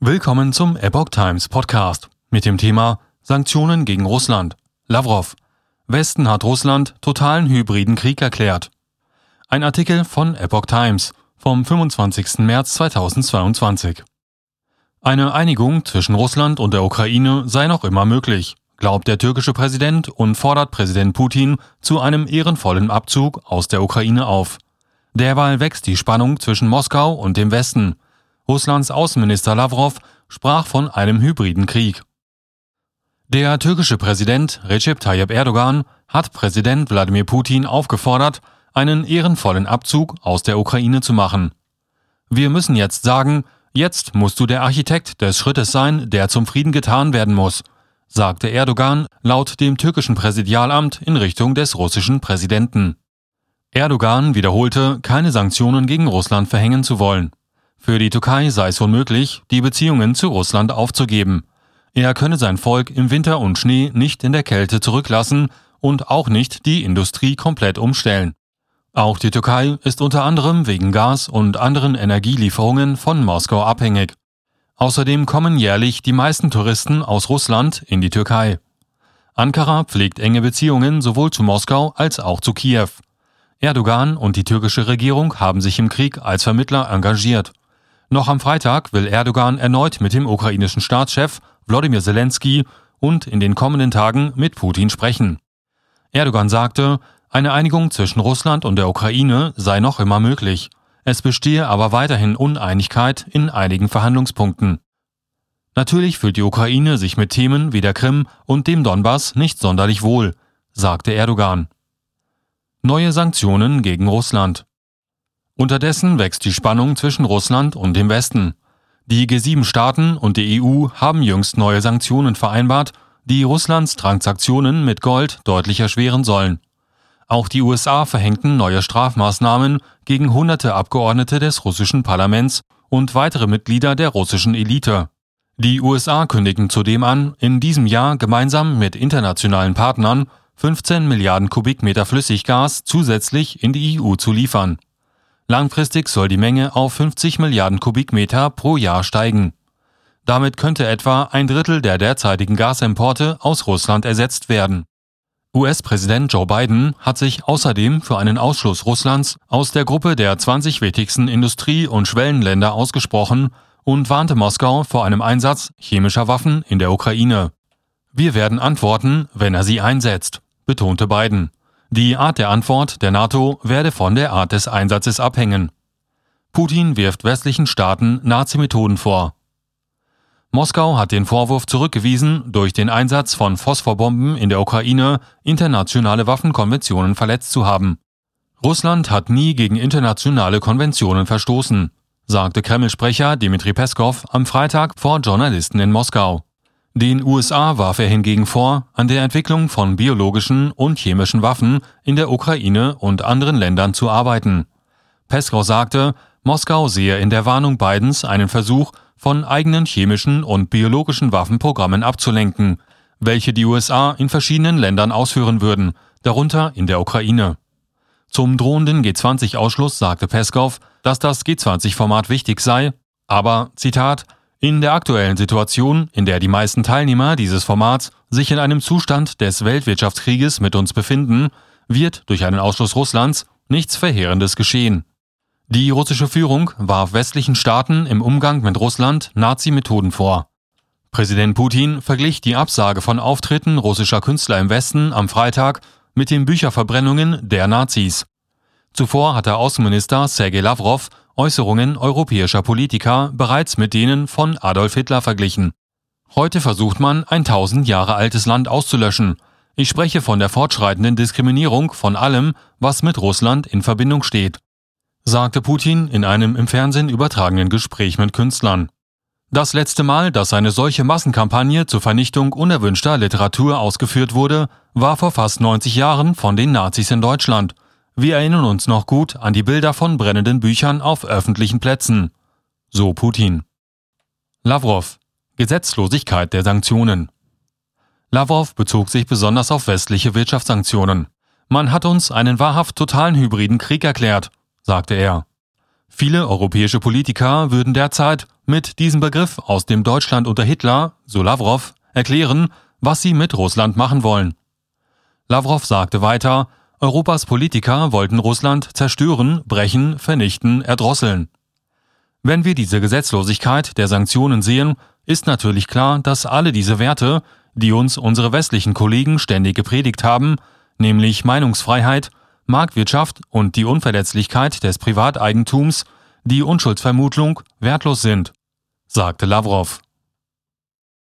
Willkommen zum Epoch Times Podcast mit dem Thema Sanktionen gegen Russland. Lavrov. Westen hat Russland totalen hybriden Krieg erklärt. Ein Artikel von Epoch Times vom 25. März 2022. Eine Einigung zwischen Russland und der Ukraine sei noch immer möglich, glaubt der türkische Präsident und fordert Präsident Putin zu einem ehrenvollen Abzug aus der Ukraine auf. Derweil wächst die Spannung zwischen Moskau und dem Westen Russlands Außenminister Lavrov sprach von einem hybriden Krieg. Der türkische Präsident Recep Tayyip Erdogan hat Präsident Wladimir Putin aufgefordert, einen ehrenvollen Abzug aus der Ukraine zu machen. Wir müssen jetzt sagen, jetzt musst du der Architekt des Schrittes sein, der zum Frieden getan werden muss, sagte Erdogan laut dem türkischen Präsidialamt in Richtung des russischen Präsidenten. Erdogan wiederholte, keine Sanktionen gegen Russland verhängen zu wollen. Für die Türkei sei es unmöglich, die Beziehungen zu Russland aufzugeben. Er könne sein Volk im Winter und Schnee nicht in der Kälte zurücklassen und auch nicht die Industrie komplett umstellen. Auch die Türkei ist unter anderem wegen Gas und anderen Energielieferungen von Moskau abhängig. Außerdem kommen jährlich die meisten Touristen aus Russland in die Türkei. Ankara pflegt enge Beziehungen sowohl zu Moskau als auch zu Kiew. Erdogan und die türkische Regierung haben sich im Krieg als Vermittler engagiert. Noch am Freitag will Erdogan erneut mit dem ukrainischen Staatschef Wladimir Zelensky und in den kommenden Tagen mit Putin sprechen. Erdogan sagte, eine Einigung zwischen Russland und der Ukraine sei noch immer möglich. Es bestehe aber weiterhin Uneinigkeit in einigen Verhandlungspunkten. Natürlich fühlt die Ukraine sich mit Themen wie der Krim und dem Donbass nicht sonderlich wohl, sagte Erdogan. Neue Sanktionen gegen Russland. Unterdessen wächst die Spannung zwischen Russland und dem Westen. Die G7-Staaten und die EU haben jüngst neue Sanktionen vereinbart, die Russlands Transaktionen mit Gold deutlich erschweren sollen. Auch die USA verhängten neue Strafmaßnahmen gegen hunderte Abgeordnete des russischen Parlaments und weitere Mitglieder der russischen Elite. Die USA kündigen zudem an, in diesem Jahr gemeinsam mit internationalen Partnern 15 Milliarden Kubikmeter Flüssiggas zusätzlich in die EU zu liefern. Langfristig soll die Menge auf 50 Milliarden Kubikmeter pro Jahr steigen. Damit könnte etwa ein Drittel der derzeitigen Gasimporte aus Russland ersetzt werden. US-Präsident Joe Biden hat sich außerdem für einen Ausschluss Russlands aus der Gruppe der 20 wichtigsten Industrie- und Schwellenländer ausgesprochen und warnte Moskau vor einem Einsatz chemischer Waffen in der Ukraine. Wir werden antworten, wenn er sie einsetzt, betonte Biden. Die Art der Antwort der NATO werde von der Art des Einsatzes abhängen. Putin wirft westlichen Staaten Nazi-Methoden vor. Moskau hat den Vorwurf zurückgewiesen, durch den Einsatz von Phosphorbomben in der Ukraine internationale Waffenkonventionen verletzt zu haben. Russland hat nie gegen internationale Konventionen verstoßen, sagte Kreml-Sprecher Dmitri Peskov am Freitag vor Journalisten in Moskau. Den USA warf er hingegen vor, an der Entwicklung von biologischen und chemischen Waffen in der Ukraine und anderen Ländern zu arbeiten. Peskov sagte, Moskau sehe in der Warnung Bidens einen Versuch, von eigenen chemischen und biologischen Waffenprogrammen abzulenken, welche die USA in verschiedenen Ländern ausführen würden, darunter in der Ukraine. Zum drohenden G20-Ausschluss sagte Peskov, dass das G20-Format wichtig sei, aber, Zitat, in der aktuellen Situation, in der die meisten Teilnehmer dieses Formats sich in einem Zustand des Weltwirtschaftskrieges mit uns befinden, wird durch einen Ausschluss Russlands nichts Verheerendes geschehen. Die russische Führung warf westlichen Staaten im Umgang mit Russland Nazi-Methoden vor. Präsident Putin verglich die Absage von Auftritten russischer Künstler im Westen am Freitag mit den Bücherverbrennungen der Nazis. Zuvor hatte Außenminister Sergei Lavrov Äußerungen europäischer Politiker bereits mit denen von Adolf Hitler verglichen. Heute versucht man, ein tausend Jahre altes Land auszulöschen. Ich spreche von der fortschreitenden Diskriminierung von allem, was mit Russland in Verbindung steht, sagte Putin in einem im Fernsehen übertragenen Gespräch mit Künstlern. Das letzte Mal, dass eine solche Massenkampagne zur Vernichtung unerwünschter Literatur ausgeführt wurde, war vor fast 90 Jahren von den Nazis in Deutschland – wir erinnern uns noch gut an die Bilder von brennenden Büchern auf öffentlichen Plätzen. So Putin. Lavrov. Gesetzlosigkeit der Sanktionen. Lavrov bezog sich besonders auf westliche Wirtschaftssanktionen. Man hat uns einen wahrhaft totalen hybriden Krieg erklärt, sagte er. Viele europäische Politiker würden derzeit mit diesem Begriff aus dem Deutschland unter Hitler, so Lavrov, erklären, was sie mit Russland machen wollen. Lavrov sagte weiter, Europas Politiker wollten Russland zerstören, brechen, vernichten, erdrosseln. Wenn wir diese Gesetzlosigkeit der Sanktionen sehen, ist natürlich klar, dass alle diese Werte, die uns unsere westlichen Kollegen ständig gepredigt haben, nämlich Meinungsfreiheit, Marktwirtschaft und die Unverletzlichkeit des Privateigentums, die Unschuldsvermutung, wertlos sind, sagte Lavrov.